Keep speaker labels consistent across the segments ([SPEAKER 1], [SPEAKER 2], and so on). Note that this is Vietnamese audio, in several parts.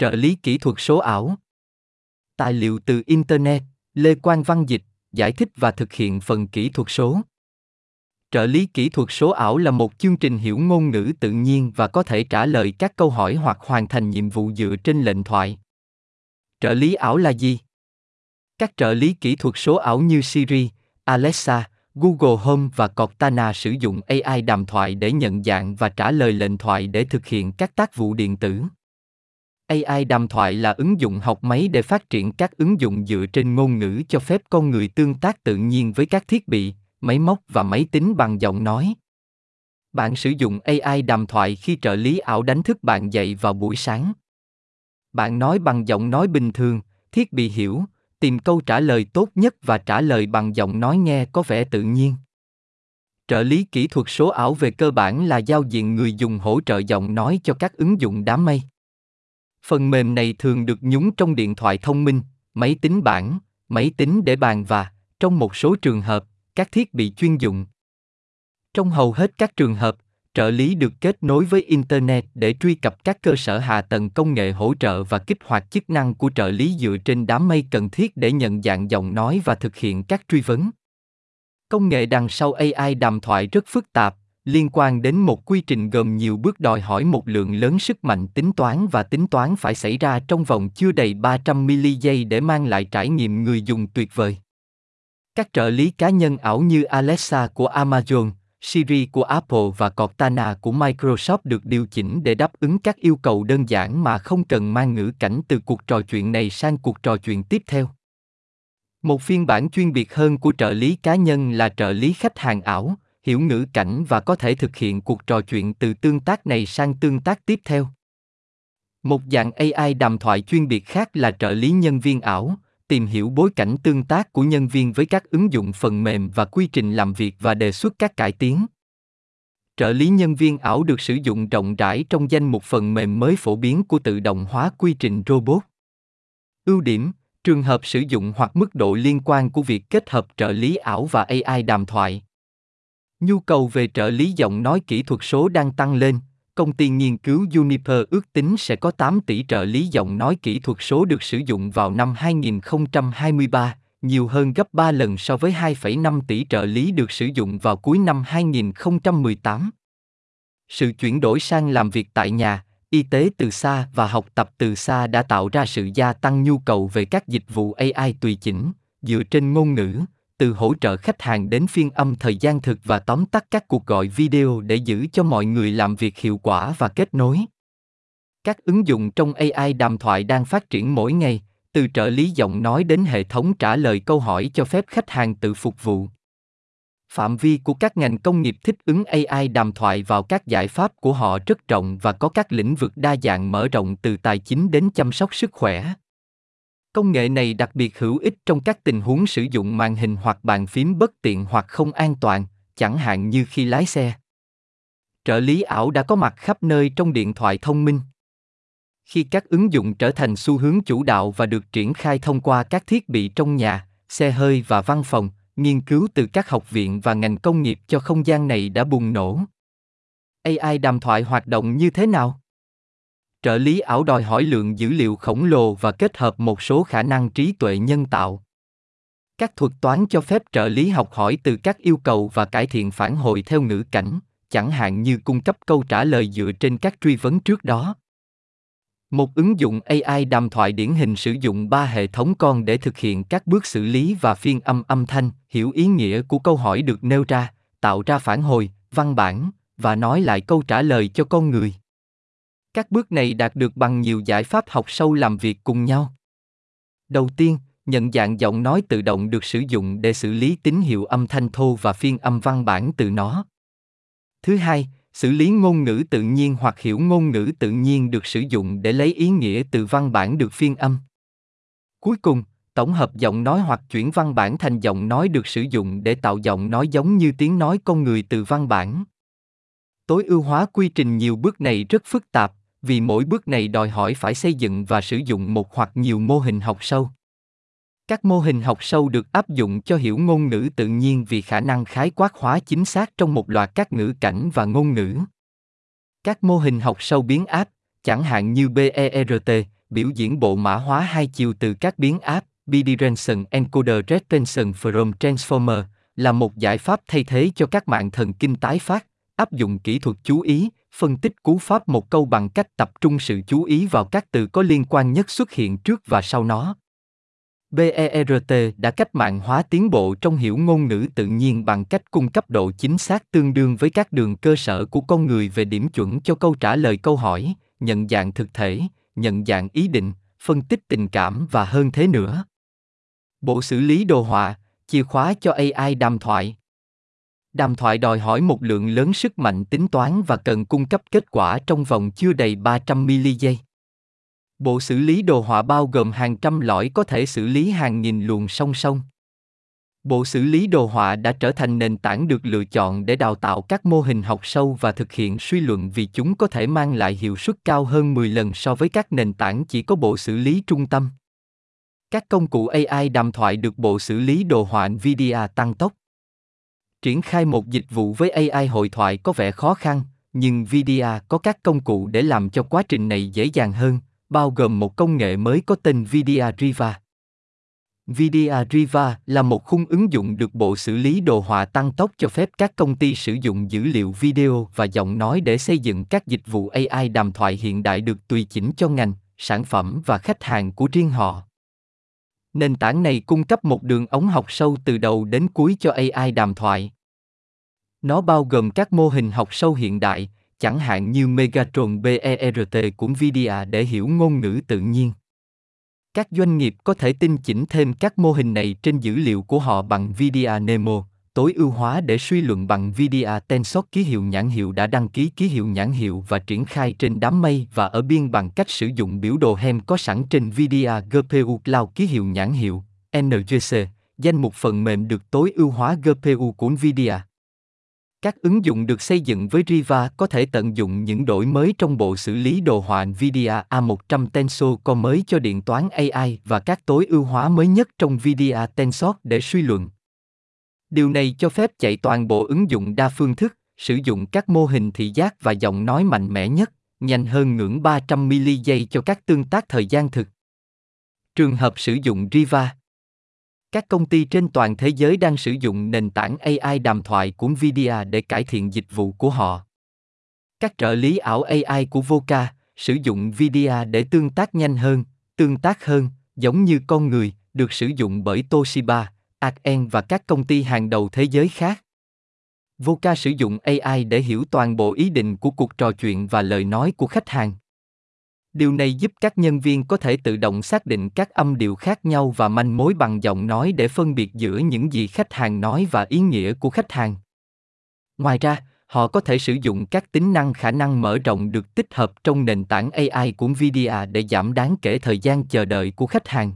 [SPEAKER 1] Trợ lý kỹ thuật số ảo. Tài liệu từ Internet, Lê Quang Văn Dịch, giải thích và thực hiện phần kỹ thuật số. Trợ lý kỹ thuật số ảo là một chương trình hiểu ngôn ngữ tự nhiên và có thể trả lời các câu hỏi hoặc hoàn thành nhiệm vụ dựa trên lệnh thoại. Trợ lý ảo là gì? Các trợ lý kỹ thuật số ảo như Siri, Alexa, Google Home và Cortana sử dụng AI đàm thoại để nhận dạng và trả lời lệnh thoại để thực hiện các tác vụ điện tử. AI đàm thoại là ứng dụng học máy để phát triển các ứng dụng dựa trên ngôn ngữ cho phép con người tương tác tự nhiên với các thiết bị, máy móc và máy tính bằng giọng nói. Bạn sử dụng AI đàm thoại khi trợ lý ảo đánh thức bạn dậy vào buổi sáng. Bạn nói bằng giọng nói bình thường, thiết bị hiểu, tìm câu trả lời tốt nhất và trả lời bằng giọng nói nghe có vẻ tự nhiên. Trợ lý kỹ thuật số ảo về cơ bản là giao diện người dùng hỗ trợ giọng nói cho các ứng dụng đám mây. Phần mềm này thường được nhúng trong điện thoại thông minh, máy tính bảng, máy tính để bàn và, trong một số trường hợp, các thiết bị chuyên dụng. Trong hầu hết các trường hợp, trợ lý được kết nối với internet để truy cập các cơ sở hạ tầng công nghệ hỗ trợ và kích hoạt chức năng của trợ lý dựa trên đám mây cần thiết để nhận dạng giọng nói và thực hiện các truy vấn công nghệ đằng sau ai đàm thoại rất phức tạp liên quan đến một quy trình gồm nhiều bước đòi hỏi một lượng lớn sức mạnh tính toán và tính toán phải xảy ra trong vòng chưa đầy 300 mili giây để mang lại trải nghiệm người dùng tuyệt vời. Các trợ lý cá nhân ảo như Alexa của Amazon, Siri của Apple và Cortana của Microsoft được điều chỉnh để đáp ứng các yêu cầu đơn giản mà không cần mang ngữ cảnh từ cuộc trò chuyện này sang cuộc trò chuyện tiếp theo. Một phiên bản chuyên biệt hơn của trợ lý cá nhân là trợ lý khách hàng ảo, hiểu ngữ cảnh và có thể thực hiện cuộc trò chuyện từ tương tác này sang tương tác tiếp theo. Một dạng AI đàm thoại chuyên biệt khác là trợ lý nhân viên ảo, tìm hiểu bối cảnh tương tác của nhân viên với các ứng dụng phần mềm và quy trình làm việc và đề xuất các cải tiến. Trợ lý nhân viên ảo được sử dụng rộng rãi trong danh mục phần mềm mới phổ biến của tự động hóa quy trình robot. Ưu điểm, trường hợp sử dụng hoặc mức độ liên quan của việc kết hợp trợ lý ảo và AI đàm thoại. Nhu cầu về trợ lý giọng nói kỹ thuật số đang tăng lên, công ty nghiên cứu Uniper ước tính sẽ có 8 tỷ trợ lý giọng nói kỹ thuật số được sử dụng vào năm 2023, nhiều hơn gấp 3 lần so với 2,5 tỷ trợ lý được sử dụng vào cuối năm 2018. Sự chuyển đổi sang làm việc tại nhà, y tế từ xa và học tập từ xa đã tạo ra sự gia tăng nhu cầu về các dịch vụ AI tùy chỉnh, dựa trên ngôn ngữ, từ hỗ trợ khách hàng đến phiên âm thời gian thực và tóm tắt các cuộc gọi video để giữ cho mọi người làm việc hiệu quả và kết nối. Các ứng dụng trong AI đàm thoại đang phát triển mỗi ngày, từ trợ lý giọng nói đến hệ thống trả lời câu hỏi cho phép khách hàng tự phục vụ. Phạm vi của các ngành công nghiệp thích ứng AI đàm thoại vào các giải pháp của họ rất rộng và có các lĩnh vực đa dạng mở rộng từ tài chính đến chăm sóc sức khỏe. Công nghệ này đặc biệt hữu ích trong các tình huống sử dụng màn hình hoặc bàn phím bất tiện hoặc không an toàn, chẳng hạn như khi lái xe. Trợ lý ảo đã có mặt khắp nơi trong điện thoại thông minh. Khi các ứng dụng trở thành xu hướng chủ đạo và được triển khai thông qua các thiết bị trong nhà, xe hơi và văn phòng, nghiên cứu từ các học viện và ngành công nghiệp cho không gian này đã bùng nổ. AI đàm thoại hoạt động như thế nào? Trợ lý ảo đòi hỏi lượng dữ liệu khổng lồ và kết hợp một số khả năng trí tuệ nhân tạo. Các thuật toán cho phép trợ lý học hỏi từ các yêu cầu và cải thiện phản hồi theo ngữ cảnh, chẳng hạn như cung cấp câu trả lời dựa trên các truy vấn trước đó. Một ứng dụng ai đàm thoại điển hình sử dụng ba hệ thống con để thực hiện các bước xử lý và phiên âm âm thanh, hiểu ý nghĩa của câu hỏi được nêu ra, tạo ra phản hồi, văn bản, và nói lại câu trả lời cho con người các bước này đạt được bằng nhiều giải pháp học sâu làm việc cùng nhau. Đầu tiên, nhận dạng giọng nói tự động được sử dụng để xử lý tín hiệu âm thanh thô và phiên âm văn bản từ nó. Thứ hai, xử lý ngôn ngữ tự nhiên hoặc hiểu ngôn ngữ tự nhiên được sử dụng để lấy ý nghĩa từ văn bản được phiên âm. Cuối cùng, tổng hợp giọng nói hoặc chuyển văn bản thành giọng nói được sử dụng để tạo giọng nói giống như tiếng nói con người từ văn bản. Tối ưu hóa quy trình nhiều bước này rất phức tạp, vì mỗi bước này đòi hỏi phải xây dựng và sử dụng một hoặc nhiều mô hình học sâu. Các mô hình học sâu được áp dụng cho hiểu ngôn ngữ tự nhiên vì khả năng khái quát hóa chính xác trong một loạt các ngữ cảnh và ngôn ngữ. Các mô hình học sâu biến áp chẳng hạn như BERT biểu diễn bộ mã hóa hai chiều từ các biến áp, Bidirectional Encoder retention from Transformer, là một giải pháp thay thế cho các mạng thần kinh tái phát, áp dụng kỹ thuật chú ý, phân tích cú pháp một câu bằng cách tập trung sự chú ý vào các từ có liên quan nhất xuất hiện trước và sau nó. BERT đã cách mạng hóa tiến bộ trong hiểu ngôn ngữ tự nhiên bằng cách cung cấp độ chính xác tương đương với các đường cơ sở của con người về điểm chuẩn cho câu trả lời câu hỏi, nhận dạng thực thể, nhận dạng ý định, phân tích tình cảm và hơn thế nữa. Bộ xử lý đồ họa, chìa khóa cho AI đàm thoại. Đàm thoại đòi hỏi một lượng lớn sức mạnh tính toán và cần cung cấp kết quả trong vòng chưa đầy 300 mili giây. Bộ xử lý đồ họa bao gồm hàng trăm lõi có thể xử lý hàng nghìn luồng song song. Bộ xử lý đồ họa đã trở thành nền tảng được lựa chọn để đào tạo các mô hình học sâu và thực hiện suy luận vì chúng có thể mang lại hiệu suất cao hơn 10 lần so với các nền tảng chỉ có bộ xử lý trung tâm. Các công cụ AI đàm thoại được bộ xử lý đồ họa NVIDIA tăng tốc. Triển khai một dịch vụ với AI hội thoại có vẻ khó khăn, nhưng NVIDIA có các công cụ để làm cho quá trình này dễ dàng hơn, bao gồm một công nghệ mới có tên NVIDIA Riva. NVIDIA Riva là một khung ứng dụng được Bộ Xử lý Đồ họa tăng tốc cho phép các công ty sử dụng dữ liệu video và giọng nói để xây dựng các dịch vụ AI đàm thoại hiện đại được tùy chỉnh cho ngành, sản phẩm và khách hàng của riêng họ. Nền tảng này cung cấp một đường ống học sâu từ đầu đến cuối cho AI đàm thoại. Nó bao gồm các mô hình học sâu hiện đại, chẳng hạn như Megatron BERT của NVIDIA để hiểu ngôn ngữ tự nhiên. Các doanh nghiệp có thể tinh chỉnh thêm các mô hình này trên dữ liệu của họ bằng NVIDIA Nemo, tối ưu hóa để suy luận bằng VDA Tensor ký hiệu nhãn hiệu đã đăng ký ký hiệu nhãn hiệu và triển khai trên đám mây và ở biên bằng cách sử dụng biểu đồ hem có sẵn trên VDA GPU Cloud ký hiệu nhãn hiệu NGC, danh mục phần mềm được tối ưu hóa GPU của NVIDIA. Các ứng dụng được xây dựng với Riva có thể tận dụng những đổi mới trong bộ xử lý đồ họa NVIDIA A100 Tensor Core mới cho điện toán AI và các tối ưu hóa mới nhất trong NVIDIA Tensor để suy luận. Điều này cho phép chạy toàn bộ ứng dụng đa phương thức, sử dụng các mô hình thị giác và giọng nói mạnh mẽ nhất, nhanh hơn ngưỡng 300 mili giây cho các tương tác thời gian thực. Trường hợp sử dụng Riva các công ty trên toàn thế giới đang sử dụng nền tảng AI đàm thoại của Nvidia để cải thiện dịch vụ của họ. Các trợ lý ảo AI của Voca sử dụng Nvidia để tương tác nhanh hơn, tương tác hơn, giống như con người, được sử dụng bởi Toshiba, Arken và các công ty hàng đầu thế giới khác. Voca sử dụng AI để hiểu toàn bộ ý định của cuộc trò chuyện và lời nói của khách hàng. Điều này giúp các nhân viên có thể tự động xác định các âm điệu khác nhau và manh mối bằng giọng nói để phân biệt giữa những gì khách hàng nói và ý nghĩa của khách hàng. Ngoài ra, họ có thể sử dụng các tính năng khả năng mở rộng được tích hợp trong nền tảng AI của Nvidia để giảm đáng kể thời gian chờ đợi của khách hàng.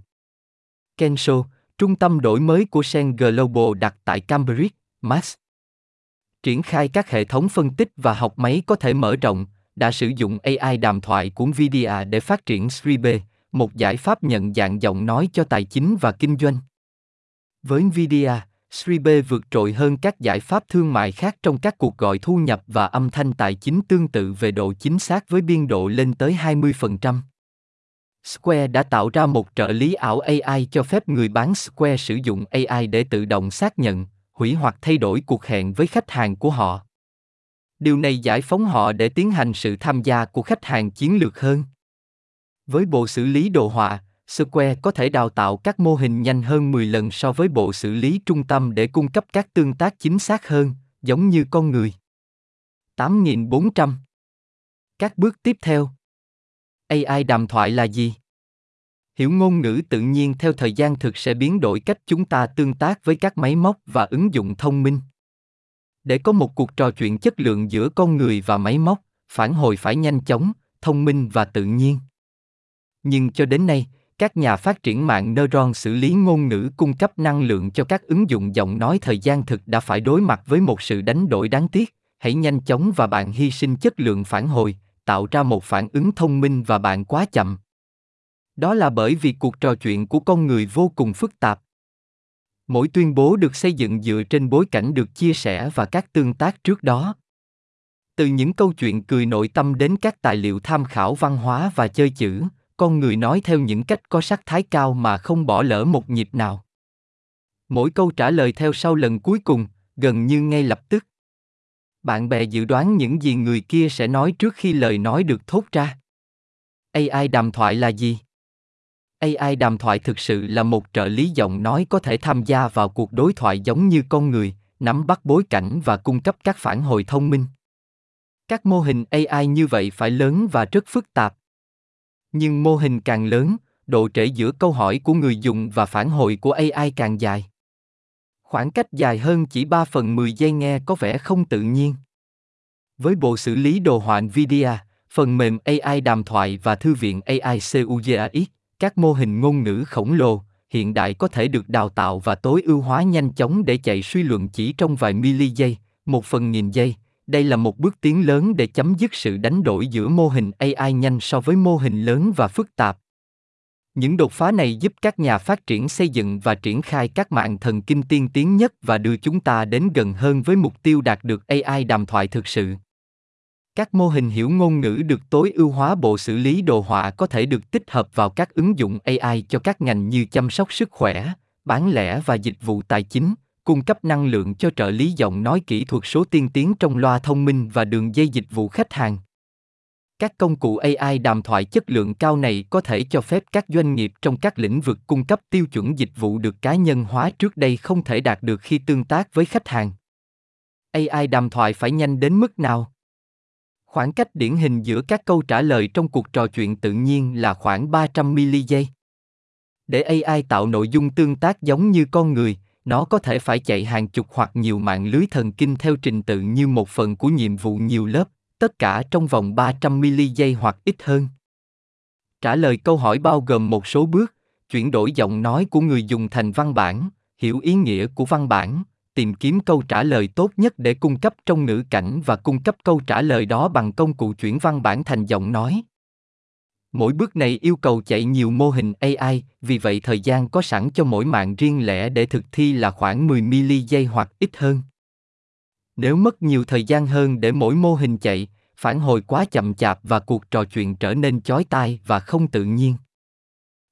[SPEAKER 1] Kensho, trung tâm đổi mới của Sen Global đặt tại Cambridge, Mass. Triển khai các hệ thống phân tích và học máy có thể mở rộng, đã sử dụng AI đàm thoại của NVIDIA để phát triển Sribe, một giải pháp nhận dạng giọng nói cho tài chính và kinh doanh. Với NVIDIA, Sribe vượt trội hơn các giải pháp thương mại khác trong các cuộc gọi thu nhập và âm thanh tài chính tương tự về độ chính xác với biên độ lên tới 20%. Square đã tạo ra một trợ lý ảo AI cho phép người bán Square sử dụng AI để tự động xác nhận, hủy hoặc thay đổi cuộc hẹn với khách hàng của họ. Điều này giải phóng họ để tiến hành sự tham gia của khách hàng chiến lược hơn. Với bộ xử lý đồ họa, Square có thể đào tạo các mô hình nhanh hơn 10 lần so với bộ xử lý trung tâm để cung cấp các tương tác chính xác hơn, giống như con người. 8400 Các bước tiếp theo AI đàm thoại là gì? Hiểu ngôn ngữ tự nhiên theo thời gian thực sẽ biến đổi cách chúng ta tương tác với các máy móc và ứng dụng thông minh. Để có một cuộc trò chuyện chất lượng giữa con người và máy móc, phản hồi phải nhanh chóng, thông minh và tự nhiên. Nhưng cho đến nay, các nhà phát triển mạng neuron xử lý ngôn ngữ cung cấp năng lượng cho các ứng dụng giọng nói thời gian thực đã phải đối mặt với một sự đánh đổi đáng tiếc. Hãy nhanh chóng và bạn hy sinh chất lượng phản hồi tạo ra một phản ứng thông minh và bạn quá chậm đó là bởi vì cuộc trò chuyện của con người vô cùng phức tạp mỗi tuyên bố được xây dựng dựa trên bối cảnh được chia sẻ và các tương tác trước đó từ những câu chuyện cười nội tâm đến các tài liệu tham khảo văn hóa và chơi chữ con người nói theo những cách có sắc thái cao mà không bỏ lỡ một nhịp nào. Mỗi câu trả lời theo sau lần cuối cùng, gần như ngay lập tức. Bạn bè dự đoán những gì người kia sẽ nói trước khi lời nói được thốt ra. AI đàm thoại là gì? AI đàm thoại thực sự là một trợ lý giọng nói có thể tham gia vào cuộc đối thoại giống như con người, nắm bắt bối cảnh và cung cấp các phản hồi thông minh. Các mô hình AI như vậy phải lớn và rất phức tạp. Nhưng mô hình càng lớn, độ trễ giữa câu hỏi của người dùng và phản hồi của AI càng dài. Khoảng cách dài hơn chỉ 3 phần 10 giây nghe có vẻ không tự nhiên. Với bộ xử lý đồ họa NVIDIA, phần mềm AI đàm thoại và thư viện AI CUGAX, các mô hình ngôn ngữ khổng lồ, hiện đại có thể được đào tạo và tối ưu hóa nhanh chóng để chạy suy luận chỉ trong vài mili giây, một phần nghìn giây. Đây là một bước tiến lớn để chấm dứt sự đánh đổi giữa mô hình AI nhanh so với mô hình lớn và phức tạp. Những đột phá này giúp các nhà phát triển xây dựng và triển khai các mạng thần kinh tiên tiến nhất và đưa chúng ta đến gần hơn với mục tiêu đạt được AI đàm thoại thực sự. Các mô hình hiểu ngôn ngữ được tối ưu hóa bộ xử lý đồ họa có thể được tích hợp vào các ứng dụng AI cho các ngành như chăm sóc sức khỏe, bán lẻ và dịch vụ tài chính, cung cấp năng lượng cho trợ lý giọng nói kỹ thuật số tiên tiến trong loa thông minh và đường dây dịch vụ khách hàng. Các công cụ AI đàm thoại chất lượng cao này có thể cho phép các doanh nghiệp trong các lĩnh vực cung cấp tiêu chuẩn dịch vụ được cá nhân hóa trước đây không thể đạt được khi tương tác với khách hàng. AI đàm thoại phải nhanh đến mức nào? Khoảng cách điển hình giữa các câu trả lời trong cuộc trò chuyện tự nhiên là khoảng 300 mili giây. Để AI tạo nội dung tương tác giống như con người, nó có thể phải chạy hàng chục hoặc nhiều mạng lưới thần kinh theo trình tự như một phần của nhiệm vụ nhiều lớp, tất cả trong vòng 300 mili giây hoặc ít hơn. Trả lời câu hỏi bao gồm một số bước, chuyển đổi giọng nói của người dùng thành văn bản, hiểu ý nghĩa của văn bản, tìm kiếm câu trả lời tốt nhất để cung cấp trong ngữ cảnh và cung cấp câu trả lời đó bằng công cụ chuyển văn bản thành giọng nói. Mỗi bước này yêu cầu chạy nhiều mô hình AI, vì vậy thời gian có sẵn cho mỗi mạng riêng lẻ để thực thi là khoảng 10 mili giây hoặc ít hơn. Nếu mất nhiều thời gian hơn để mỗi mô hình chạy, phản hồi quá chậm chạp và cuộc trò chuyện trở nên chói tai và không tự nhiên.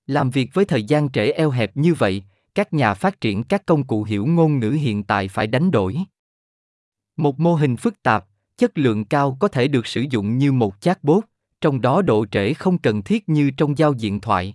[SPEAKER 1] Làm việc với thời gian trễ eo hẹp như vậy, các nhà phát triển các công cụ hiểu ngôn ngữ hiện tại phải đánh đổi. Một mô hình phức tạp, chất lượng cao có thể được sử dụng như một chatbot, trong đó độ trễ không cần thiết như trong giao diện thoại.